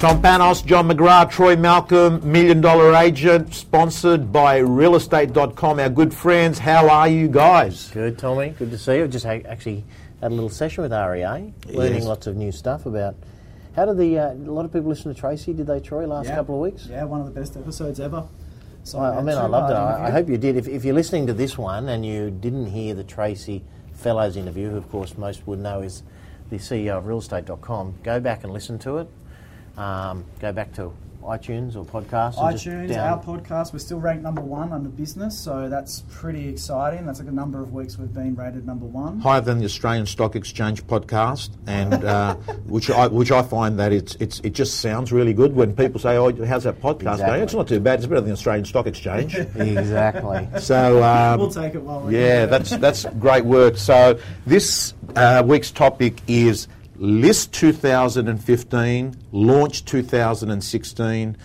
Tom Panos, John McGrath, Troy Malcolm, Million Dollar Agent, sponsored by realestate.com. Our good friends, how are you guys? Good, Tommy. Good to see you. Just ha- actually had a little session with REA, learning Yes. lots of new stuff about how did the uh, a lot of people listen to Tracey? Did they, Troy, last Yeah. couple of weeks? Yeah, one of the best episodes ever. So I, I mean, I loved it. I, I hope you did. If, if you're listening to this one and you didn't hear the Tracey Fellows interview, who of course most would know is the CEO of realestate.com, go back and listen to it. Um, go back to iTunes or podcasts. and just iTunes, down- our podcast, we're still ranked number one under business, so that's pretty exciting. That's like a number of weeks we've been rated number one. Higher than the Australian Stock Exchange podcast, and uh, which I which I find that it's it's it just sounds really good when people say, "Oh, how's that podcast Exactly. going?" It's not too bad. It's better than the Australian Stock Exchange. exactly. so um, we'll take it while we're Yeah, that's that's great work. So this uh, week's topic is List 2015, Launch 2016,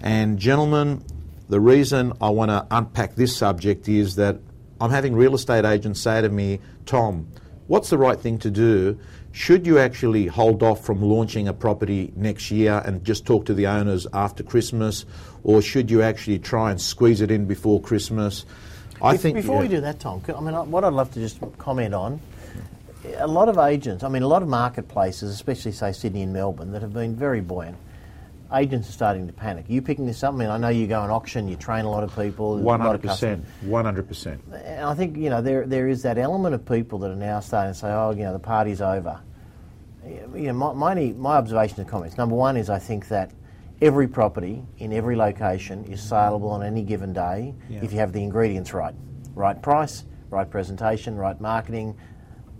and gentlemen, the reason I want to unpack this subject is that I'm having real estate agents say to me, Tom, what's the right thing to do? Should you actually hold off from launching a property next year and just talk to the owners after Christmas, or should you actually try and squeeze it in before Christmas? I Bef- think before we do that, Tom, I mean, what I'd love to just comment on, a lot of agents, I mean, a lot of marketplaces, especially say Sydney and Melbourne, that have been very buoyant. Agents are starting to panic. Are you picking this up? I mean, I know you go on auction, you train a lot of people. One hundred percent. One hundred percent. And I think you know there there is that element of people that are now starting to say, oh, you know, the party's over. You know, my my, my observation and comments. Number one is I think that every property in every location is saleable on any given day if you have the ingredients right, right price, right presentation, right marketing,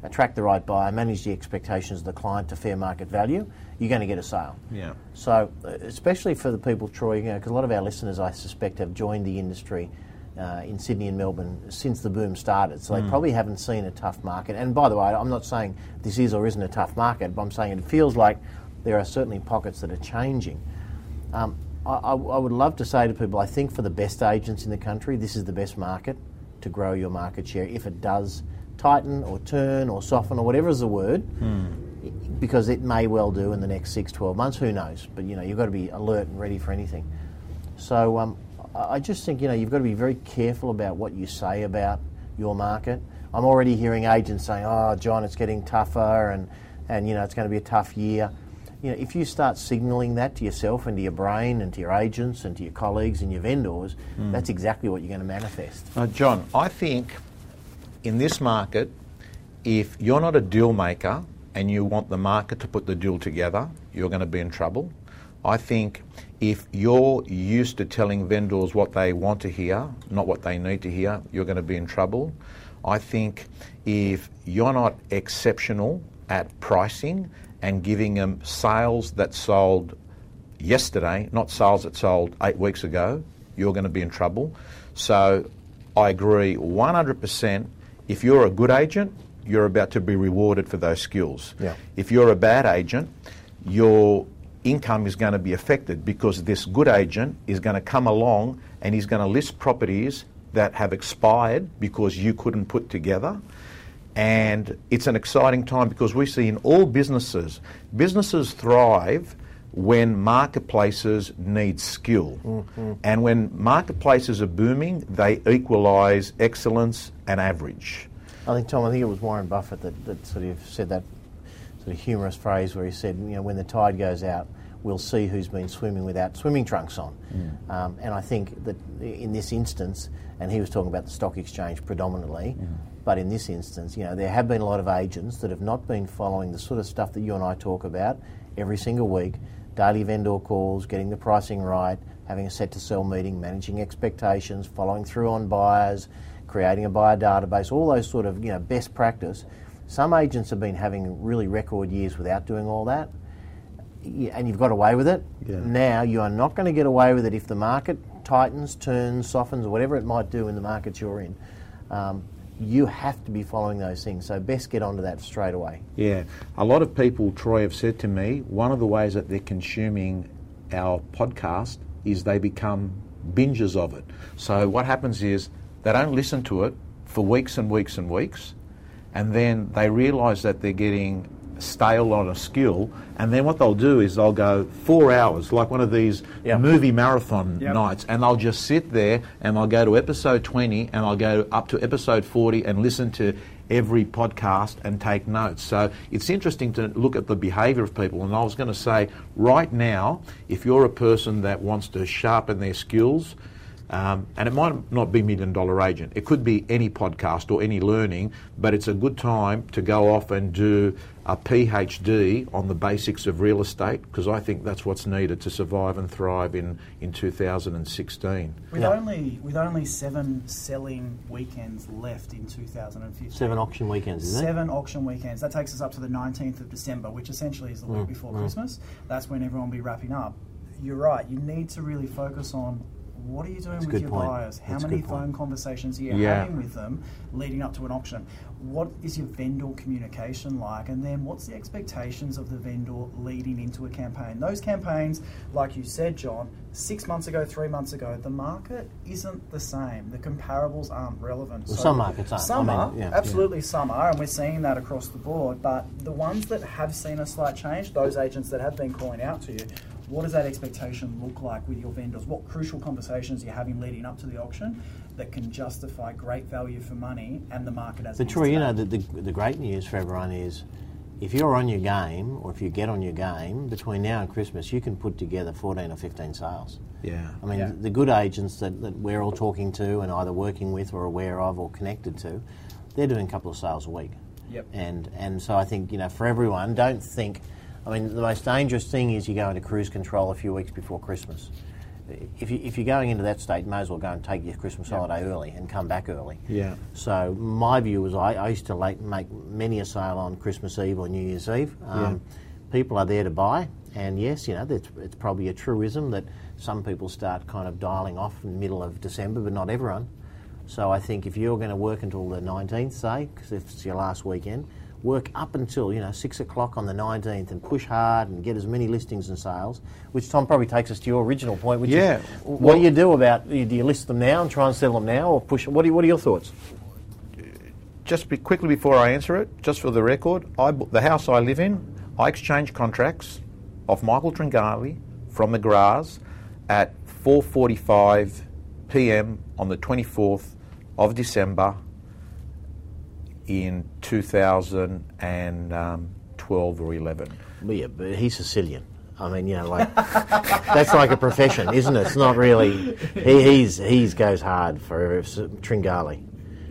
attract the right buyer, manage the expectations of the client to fair market value. You're going to get a sale. Yeah. So, uh, especially for the people, Troy, you know, because a lot of our listeners, I suspect, have joined the industry uh, in Sydney and Melbourne since the boom started. So they probably haven't seen a tough market. And by the way, I'm not saying this is or isn't a tough market, but I'm saying it feels like there are certainly pockets that are changing. Um, I, I, I would love to say to people, I think for the best agents in the country, this is the best market to grow your market share. If it does tighten or turn or soften or whatever is the word, because it may well do in the next six, 12 months. Who knows? But you know, you've got to be alert and ready for anything. So um, I just think you know you've got to be very careful about what you say about your market. I'm already hearing agents saying, "Oh, John, it's getting tougher, and and you know it's going to be a tough year." You know, if you start signalling that to yourself and to your brain and to your agents and to your colleagues and your vendors, that's exactly what you're going to manifest. Uh, John, I think in this market, if you're not a deal maker and you want the market to put the deal together, you're going to be in trouble. I think if you're used to telling vendors what they want to hear, not what they need to hear, you're going to be in trouble. I think if you're not exceptional at pricing and giving them sales that sold yesterday, not sales that sold eight weeks ago, you're going to be in trouble. So I agree 100%. If you're a good agent, you're about to be rewarded for those skills. Yeah. If you're a bad agent, your income is going to be affected because this good agent is going to come along and he's going to list properties that have expired because you couldn't put together. And it's an exciting time because we see in all businesses, businesses thrive when marketplaces need skill. Mm-hmm. And when marketplaces are booming, they equalise excellence and average. I think Tom. I think it was Warren Buffett that, that sort of said that sort of humorous phrase where he said, you know, when the tide goes out, we'll see who's been swimming without swimming trunks on. Mm. Um, and I think that in this instance, and he was talking about the stock exchange predominantly, mm. but in this instance, you know, there have been a lot of agents that have not been following the sort of stuff that you and I talk about every single week. Daily vendor calls, getting the pricing right, having a set to sell meeting, managing expectations, following through on buyers, creating a buyer database, all those sort of you know best practice. Some agents have been having really record years without doing all that, and you've got away with it. Yeah. Now you are not going to get away with it if the market tightens, turns, softens, or whatever it might do in the markets you're in. Um, you have to be following those things. So best get onto that straight away. Yeah, a lot of people, Troy, have said to me one of the ways that they're consuming our podcast is they become binges of it. So what happens is they don't listen to it for weeks and weeks and weeks, and then they realise that they're getting stale on a skill, and then what they'll do is they'll go four hours, like one of these Yep. movie marathon Yep. nights, and they'll just sit there and they'll go to episode 20 and I'll go up to episode 40 and listen to every podcast and take notes. So it's interesting to look at the behaviour of people. And I was going to say, right now, if you're a person that wants to sharpen their skills, um, and it might not be Million Dollar Agent. It could be any podcast or any learning, but it's a good time to go off and do a PhD on the basics of real estate because I think that's what's needed to survive and thrive in, in 2016. With Yeah. only with only seven selling weekends left in 2015. Seven auction weekends, isn't it? Seven auction weekends. That takes us up to the 19th of December, which essentially is the Mm, week before Christmas. That's when everyone will be wrapping up. You're right. You need to really focus on what are you doing That's with your point. buyers? How That's many good point. phone conversations are you Yeah. having with them leading up to an auction? What is your vendor communication like? And then what's the expectations of the vendor leading into a campaign? Those campaigns, like you said, John, six months ago, three months ago, the market isn't the same. The comparables aren't relevant. Well, some markets aren't. I Some mean, are, yeah, absolutely some are, and we're seeing that across the board. But the ones that have seen a slight change, those agents that have been calling out to you, what does that expectation look like with your vendors? What crucial conversations are you having leading up to the auction that can justify great value for money and the market as But it is Troy, you know, the, the, the great news for everyone is if you're on your game or if you get on your game between now and Christmas, you can put together 14 or 15 sales. Yeah. I mean, Yeah. the good agents that, that we're all talking to and either working with or aware of or connected to, they're doing a couple of sales a week. Yep. And and so I think you know for everyone, don't think. I mean, the most dangerous thing is you go into cruise control a few weeks before Christmas. If, you, if you're going into that state, you may as well go and take your Christmas holiday early and come back early. Yeah. So my view was I, I used to late, make many a sale on Christmas Eve or New Year's Eve. Um, People are there to buy, and yes, you know it's, it's probably a truism that some people start kind of dialing off in the middle of December, but not everyone. So I think if you're going to work until the 19th, say, because it's your last weekend, work up until you know six o'clock on the 19th and push hard and get as many listings and sales. Which Tom probably takes us to your original point, which Yeah. is what do you do about? Do you list them now and try and sell them now, or push? What, you, what are your thoughts? just be, quickly before I answer it, just for the record, I, the house I live in, I exchanged contracts of Michael Tringali from the Graz at 4:45 p.m. on the 24th of December in 2012 or 11. Yeah, but he's Sicilian. I mean, you know, like that's like a profession, isn't it? It's not really. He, he's he's goes hard for Tringali.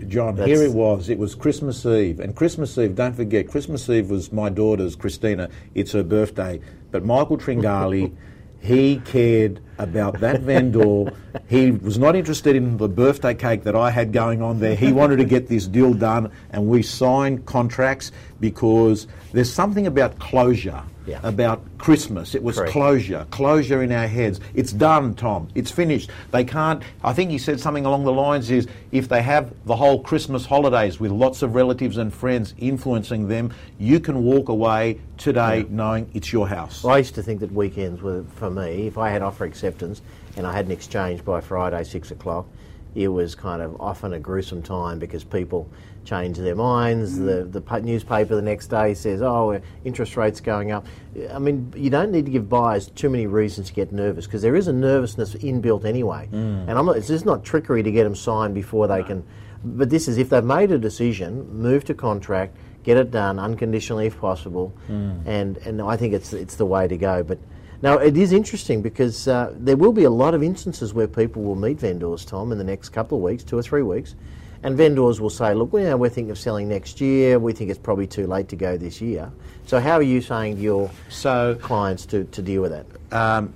John, That's- here it was. It was Christmas Eve. And Christmas Eve, don't forget, Christmas Eve was my daughter's, Christina, it's her birthday. But Michael Tringali, he cared about that vendor. He was not interested in the birthday cake that I had going on there. He wanted to get this deal done, and we signed contracts because there's something about closure. Yeah. About Christmas. It was Correct. closure, closure in our heads. It's done, Tom. It's finished. They can't. I think he said something along the lines is if they have the whole Christmas holidays with lots of relatives and friends influencing them, you can walk away today knowing it's your house. Well, I used to think that weekends were for me. If I had offer acceptance and I had an exchange by Friday six o'clock, it was kind of often a gruesome time because people change their minds. The mm. the newspaper the next day says, "Oh, uh, interest rates going up." I mean, you don't need to give buyers too many reasons to get nervous because there is a nervousness inbuilt anyway. Mm. And I'm not. This is not trickery to get them signed before they can. But this is if they've made a decision, move to contract, get it done unconditionally if possible, mm. and and I think it's it's the way to go. But now it is interesting because uh, there will be a lot of instances where people will meet vendors, Tom, in the next couple of weeks, two or three weeks, and vendors will say, "Look, you know, we're thinking of selling next year. We think it's probably too late to go this year." So how are you saying to your So, clients to, to deal with that? um,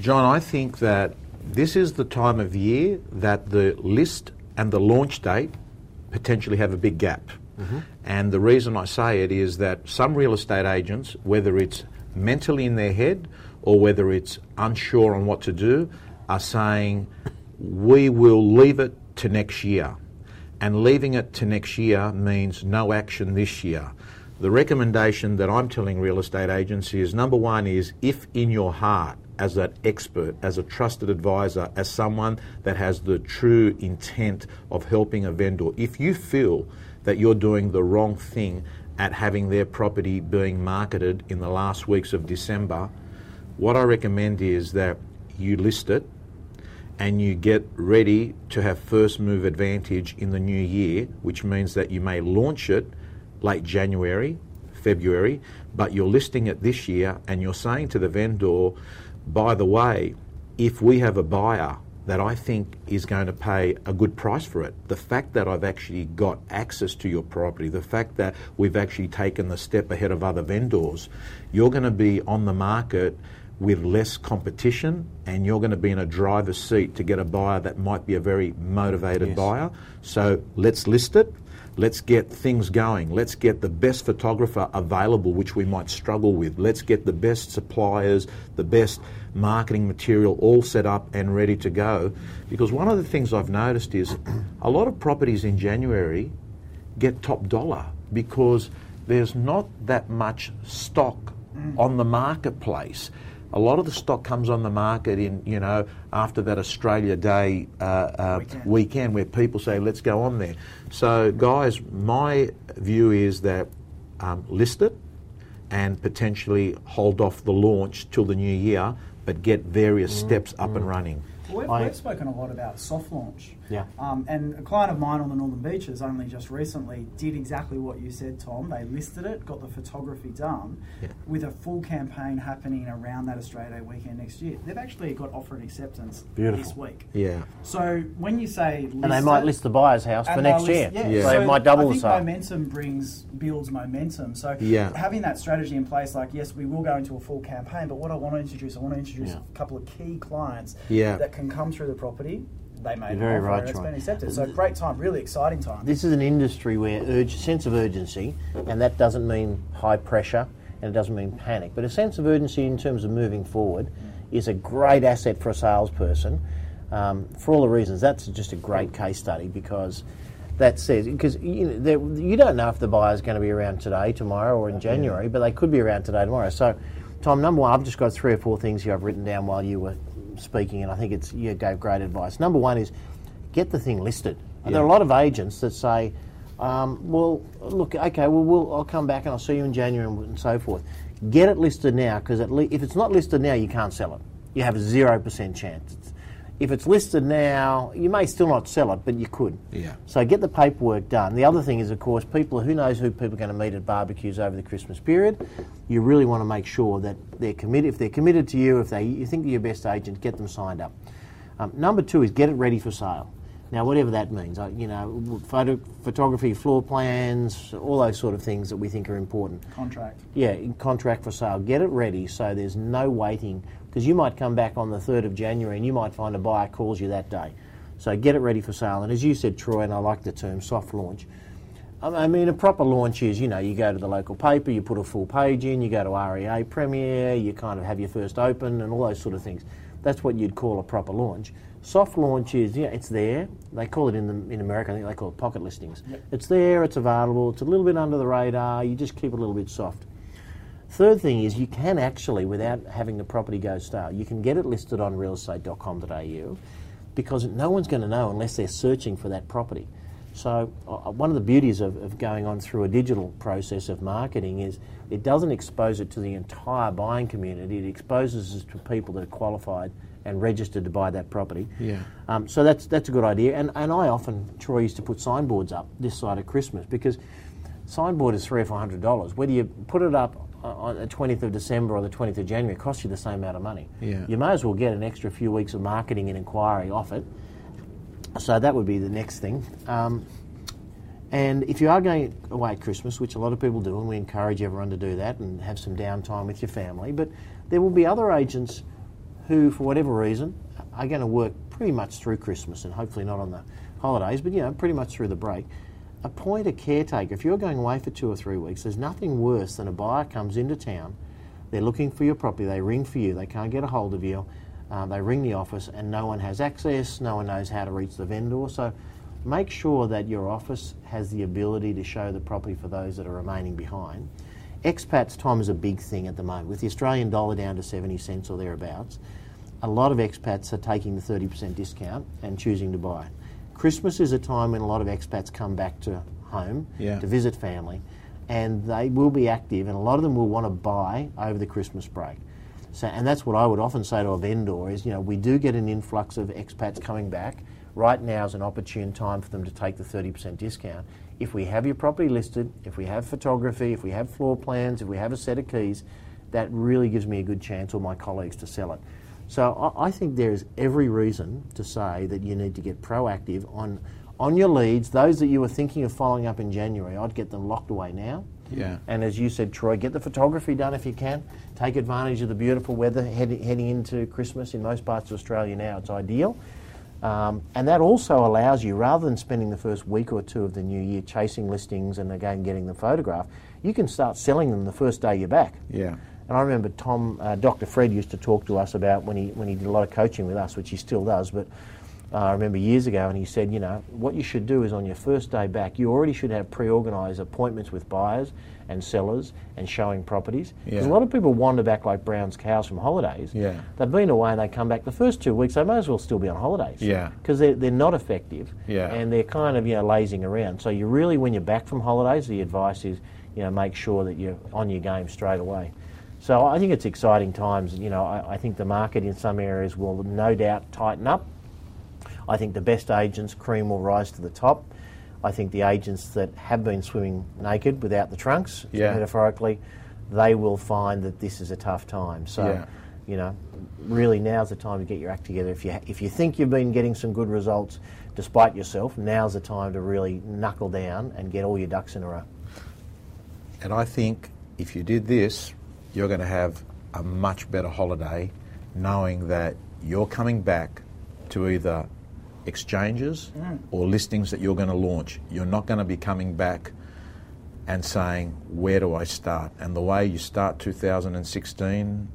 John, I think that this is the time of year that the list and the launch date potentially have a big gap. And the reason I say it is that some real estate agents, whether it's mentally in their head or whether it's unsure on what to do, are saying, we will leave it to next year. And leaving it to next year means no action this year. The recommendation that I'm telling real estate agents is number one is if in your heart, as an expert, as a trusted advisor, as someone that has the true intent of helping a vendor, if you feel that you're doing the wrong thing at having their property being marketed in the last weeks of December, what I recommend is that you list it and you get ready to have first move advantage in the new year, which means that you may launch it late January, February, but you're listing it this year and you're saying to the vendor, by the way, if we have a buyer that I think is going to pay a good price for it. The fact that I've actually got access to your property, the fact that we've actually taken the step ahead of other vendors, you're going to be on the market with less competition and you're going to be in a driver's seat to get a buyer that might be a very motivated Yes. buyer. So let's list it. Let's get things going. Let's get the best photographer available, which we might struggle with. Let's get the best suppliers, the best marketing material all set up and ready to go. Because one of the things I've noticed is a lot of properties in January get top dollar because there's not that much stock on the marketplace. A lot of the stock comes on the market in, you know, after that Australia Day uh, uh, Weekend. weekend where people say, let's go on there. So, guys, my view is that um, list it and potentially hold off the launch till the new year, but get various steps up and running. Well, we've, I- we've spoken a lot about soft launch. Yeah. Um, and a client of mine on the Northern Beaches only just recently did exactly what you said, Tom. They listed it, got the photography done, Yeah. with a full campaign happening around that Australia Day weekend next year. They've actually got offer and acceptance Beautiful. this week. Yeah. So when you say list And they might it- list the buyer's house for next they'll year. list- Yeah, Yeah. So So it might double I the think sale. momentum brings builds momentum. So Yeah. having that strategy in place, like yes, we will go into a full campaign, but what I want to introduce, I want to introduce Yeah. a couple of key clients Yeah. that can come through the property. They made You're very offer right, and it's been accepted. So great time, really exciting time. This is an industry where urge, sense of urgency, and that doesn't mean high pressure and it doesn't mean panic, but a sense of urgency in terms of moving forward is a great asset for a salesperson um, for all the reasons. That's just a great case study because that says, because you, know, you don't know if the buyer is going to be around today, tomorrow, or in January, but they could be around today, tomorrow. So, Tom, number one, I've just got three or four things here I've written down while you were speaking, and I think it's you gave great advice. Number one is get the thing listed. And There are a lot of agents that say, um, well, look, okay, well, we'll, I'll come back and I'll see you in January and, and so forth. Get it listed now because le- if it's not listed now, you can't sell it. You have a 0% chance. It's, if it's listed now, you may still not sell it, but you could. Yeah. So get the paperwork done. The other thing is, of course, people who knows who people are going to meet at barbecues over the Christmas period. You really want to make sure that they're committed. If they're committed to you, if they you think they're your best agent, get them signed up. Um, number two is get it ready for sale. Now, whatever that means, uh, you know, photo, photography, floor plans, all those sort of things that we think are important. Contract. Yeah, contract for sale. Get it ready so there's no waiting because you might come back on the 3rd of January and you might find a buyer calls you that day. So get it ready for sale. And as you said, Troy, and I like the term soft launch. I mean, a proper launch is, you know, you go to the local paper, you put a full page in, you go to REA Premier, you kind of have your first open and all those sort of things. That's what you'd call a proper launch. Soft launch is, yeah, it's there. They call it in the, in America, I think they call it pocket listings. It's there, it's available, it's a little bit under the radar, you just keep it a little bit soft. Third thing is you can actually, without having the property go stale, you can get it listed on realestate.com.au because no one's going to know unless they're searching for that property. So uh, one of the beauties of, of going on through a digital process of marketing is it doesn't expose it to the entire buying community. It exposes it to people that are qualified and registered to buy that property. Yeah. Um, so that's that's a good idea. And and I often Troy used to put signboards up this side of Christmas because signboard is three or four hundred dollars. Whether you put it up uh, on the twentieth of December or the twentieth of January, it costs you the same amount of money. Yeah. You may as well get an extra few weeks of marketing and inquiry off it. So that would be the next thing. Um, and if you are going away at Christmas, which a lot of people do, and we encourage everyone to do that and have some downtime with your family, but there will be other agents who, for whatever reason, are going to work pretty much through Christmas and hopefully not on the holidays, but you know, pretty much through the break. Appoint a caretaker. If you're going away for two or three weeks, there's nothing worse than a buyer comes into town, they're looking for your property, they ring for you, they can't get a hold of you, uh, they ring the office, and no one has access, no one knows how to reach the vendor. So make sure that your office has the ability to show the property for those that are remaining behind. Expats time is a big thing at the moment. With the Australian dollar down to 70 cents or thereabouts, a lot of expats are taking the 30% discount and choosing to buy. Christmas is a time when a lot of expats come back to home Yeah. to visit family. and they will be active, and a lot of them will want to buy over the Christmas break. So, and that's what I would often say to a vendor is, you know, we do get an influx of expats coming back. Right now is an opportune time for them to take the 30% discount. If we have your property listed, if we have photography, if we have floor plans, if we have a set of keys, that really gives me a good chance or my colleagues to sell it. So I, I think there is every reason to say that you need to get proactive on on your leads. Those that you were thinking of following up in January, I'd get them locked away now. Yeah. And as you said, Troy, get the photography done if you can. Take advantage of the beautiful weather heading, heading into Christmas in most parts of Australia now. It's ideal. Um, and that also allows you, rather than spending the first week or two of the new year chasing listings and again getting the photograph, you can start selling them the first day you're back. Yeah. And I remember Tom, uh, Dr. Fred used to talk to us about when he when he did a lot of coaching with us, which he still does. But uh, I remember years ago, and he said, you know, what you should do is on your first day back, you already should have pre-organised appointments with buyers and sellers and showing properties. Because Yeah. a lot of people wander back like Brown's cows from holidays. Yeah. They've been away and they come back the first two weeks. They may as well still be on holidays. Yeah. Because they're, they're not effective. Yeah. And they're kind of you know lazing around. So you really, when you're back from holidays, the advice is you know make sure that you're on your game straight away. So I think it's exciting times. You know, I, I think the market in some areas will no doubt tighten up. I think the best agents, cream, will rise to the top. I think the agents that have been swimming naked without the trunks, Yeah. metaphorically, they will find that this is a tough time. So, Yeah. you know, really now's the time to get your act together. If you if you think you've been getting some good results despite yourself, now's the time to really knuckle down and get all your ducks in a row. And I think if you did this, you're going to have a much better holiday knowing that you're coming back to either exchanges mm. or listings that you're going to launch. You're not going to be coming back and saying, Where do I start? And the way you start 2016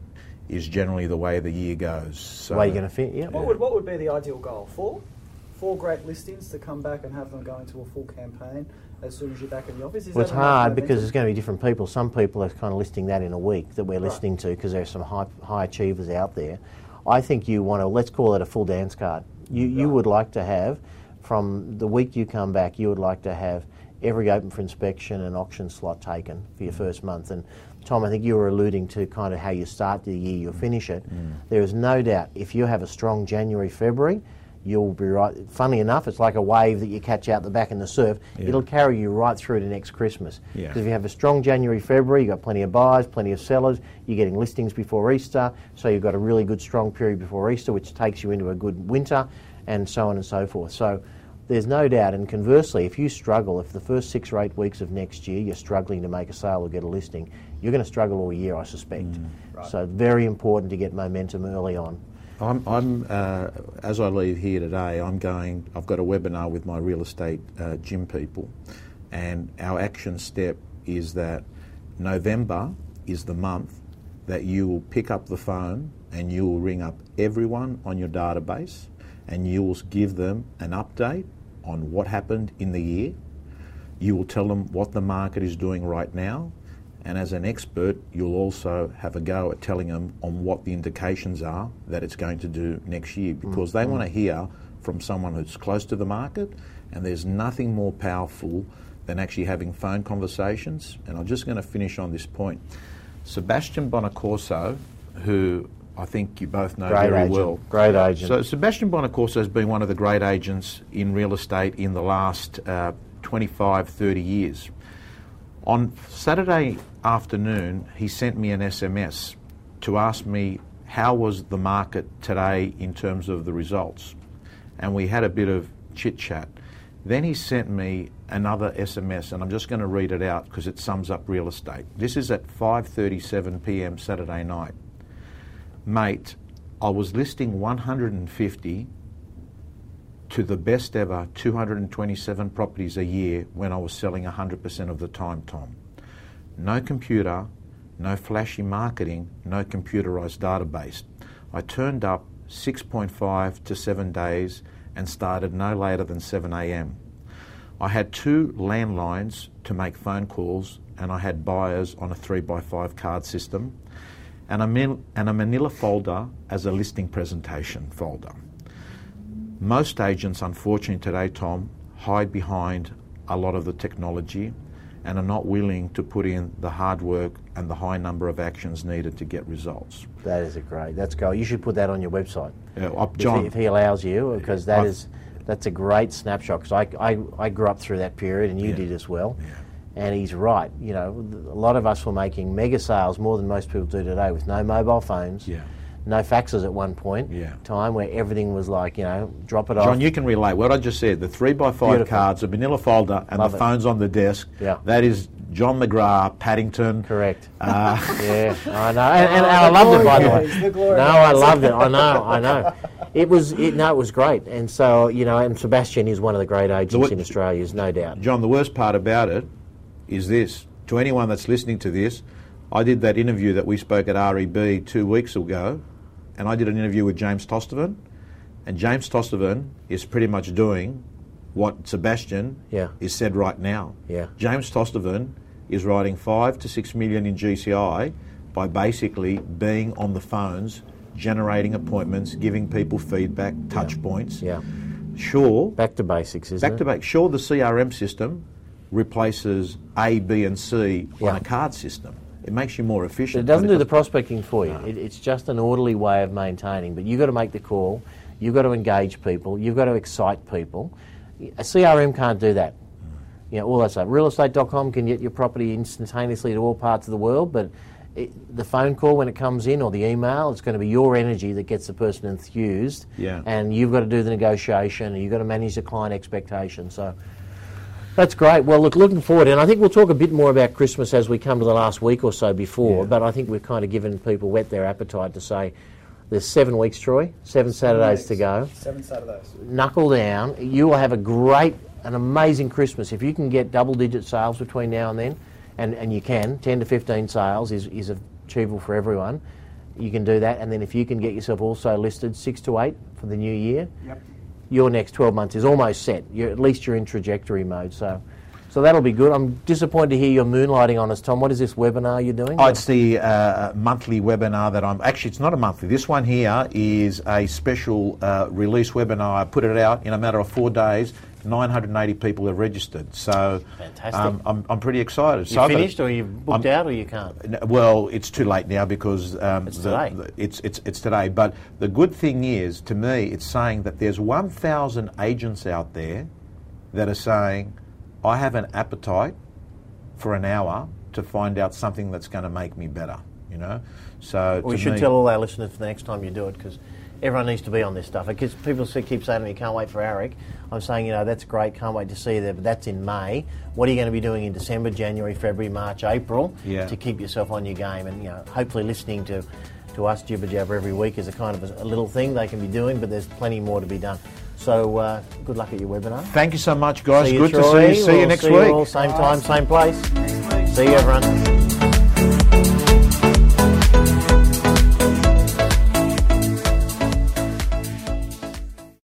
is generally the way the year goes. So, The way you're going to fit, yeah. What would what would be the ideal goal? Four, four great listings to come back and have them go into a full campaign as soon as you're back in the office. Is Well, it's hard because momentum? there's going to be different people. Some people are kind of listing that in a week that we're Right. listening to because there are some high, high achievers out there. I think you want to, let's call it a full dance card. You, you would like to have, from the week you come back, you would like to have every open for inspection and auction slot taken for your mm. first month. And Tom, I think you were alluding to kind of how you start the year, you finish it. Mm. There is no doubt if you have a strong January, February, you'll be right. Funny enough, it's like a wave that you catch out the back in the surf. Yeah. It'll carry you right through to next Christmas. Yeah. Because if you have a strong January, February, you've got plenty of buyers, plenty of sellers, you're getting listings before Easter, so you've got a really good strong period before Easter, which takes you into a good winter, and so on and so forth. So there's no doubt, and conversely, if you struggle, if the first six or eight weeks of next year you're struggling to make a sale or get a listing, you're going to struggle all year, I suspect. Mm. So very important to get momentum early on. I'm, I'm uh, as I leave here today, I'm going. I've got a webinar with my real estate uh, gym people, and our action step is that November is the month that you will pick up the phone and you will ring up everyone on your database, and you will give them an update on what happened in the year. You will tell them what the market is doing right now, and as an expert, you'll also have a go at telling them on what the indications are that it's going to do next year because they want to hear from someone who's close to the market, and there's nothing more powerful than actually having phone conversations. And I'm just going to finish on this point. Sebastian Bonacorso, who I think you both know Great very agent. well, Great agent. so Sebastian Bonacorso has been one of the great agents in real estate in the last uh, 25, 30 years. On Saturday afternoon, he sent me an SMS to ask me how was the market today in terms of the results. And we had a bit of chit chat. Then he sent me another SMS, and I'm just going to read it out because it sums up real estate. This is at 5:37 p.m. Saturday night. Mate, I was listing 150 to the best ever 227 properties a year when I was selling 100% of the time, Tom. No computer, no flashy marketing, no computerized database. I turned up 6.5 to 7 days and started no later than 7 a.m. I had two landlines to make phone calls and I had buyers on a 3x5 card system and a, and a manila folder as a listing presentation folder. Most agents, unfortunately, today, Tom, hide behind a lot of the technology and are not willing to put in the hard work and the high number of actions needed to get results. That is a great. That's go. You should put that on your website, Uh, uh, if, John, he, if he allows you, because that I've- is that's a great snapshot. Because I, I, I grew up through that period, and you Yeah. did as well. Yeah. And he's right. You know, a lot of us were making mega sales more than most people do today, with no mobile phones, Yeah. No faxes at one point. Yeah. Time where everything was like, you know, drop it off. John, you can relate what I just said. The three by five Beautiful. cards, a manila folder, and Love the it. phones on the desk. Yeah. That is John McGrath, Paddington. Correct. Uh, Yeah, I know, and, and Oh, I loved it by the way. the no, I loved it. I know, I know. It was, it, no, it was great. And so, you know, and Sebastian is one of the great agents what- in Australia, there's no doubt. John, the worst part about it is this. To anyone that's listening to this, I did that interview that we spoke at REB two weeks ago, and I did an interview with James Tostevin, and James Tostevin is pretty much doing what Sebastian Yeah. is said right now. Yeah. James Tostevin is writing five to six million in GCI by basically being on the phones, generating appointments, giving people feedback, touch points. Yeah, Sure, back to basics, isn't Back to it? back. Sure, the CRM system replaces A, B, and C Yeah. on a card system. It makes you more efficient. it doesn't do the prospecting for you. It, it's just an orderly way of maintaining. But you've got to make the call. You've got to engage people. You've got to excite people. A CRM can't do that. You know, all that stuff. Realestate.com can get your property instantaneously to all parts of the world, but it, the phone call when it comes in or the email, it's going to be your energy that gets the person enthused. Yeah. And you've got to do the negotiation and you've got to manage the client expectation. So that's great. Well, look, looking forward, and I think we'll talk a bit more about Christmas as we come to the last week or so before. Yeah. But I think we've kind of given people whet their appetite to say there's seven weeks, Troy, seven Saturdays to go. Seven Saturdays. Knuckle down. You will have a great, an amazing Christmas if you can get double-digit sales between now and then, and, and you can. Ten to fifteen sales is is achievable for everyone. You can do that, and then if you can get yourself also listed six to eight for the new year, Yep. Your next 12 months is almost set. You're, at least you're in trajectory mode. So, so that'll be good. I'm disappointed to hear you're moonlighting on us, Tom. What is this webinar you're doing? Oh, it's the uh, monthly webinar that I'm actually. It's not a monthly. This one here is a special uh, release webinar. I put it out in a matter of four days. 980 people have registered, so Fantastic. um, I'm, I'm pretty excited. you so I've got- finished, or you've booked I'm- out, or you can't? Well, it's too late now because um, It's the- today. the- it's, it's, it's today. But the good thing is, to me, it's saying that there's 1,000 agents out there that are saying, I have an appetite for an hour to find out something that's going to make me better. You know, so We should me- tell all our listeners for the next time you do it because everyone needs to be on this stuff. Because people keep saying to me, "Can't wait for AREC." I'm saying, you know, that's great. Can't wait to see you there. But that's in May. What are you going to be doing in December, January, February, March, April Yeah. to keep yourself on your game? And you know, hopefully listening to to us jibber jabber every week is a kind of a, a little thing they can be doing. But there's plenty more to be done. So uh, good luck at your webinar. Thank you so much, guys. You, Good Troy. to see you. See you We'll next see week. all same time, same place. See you, everyone.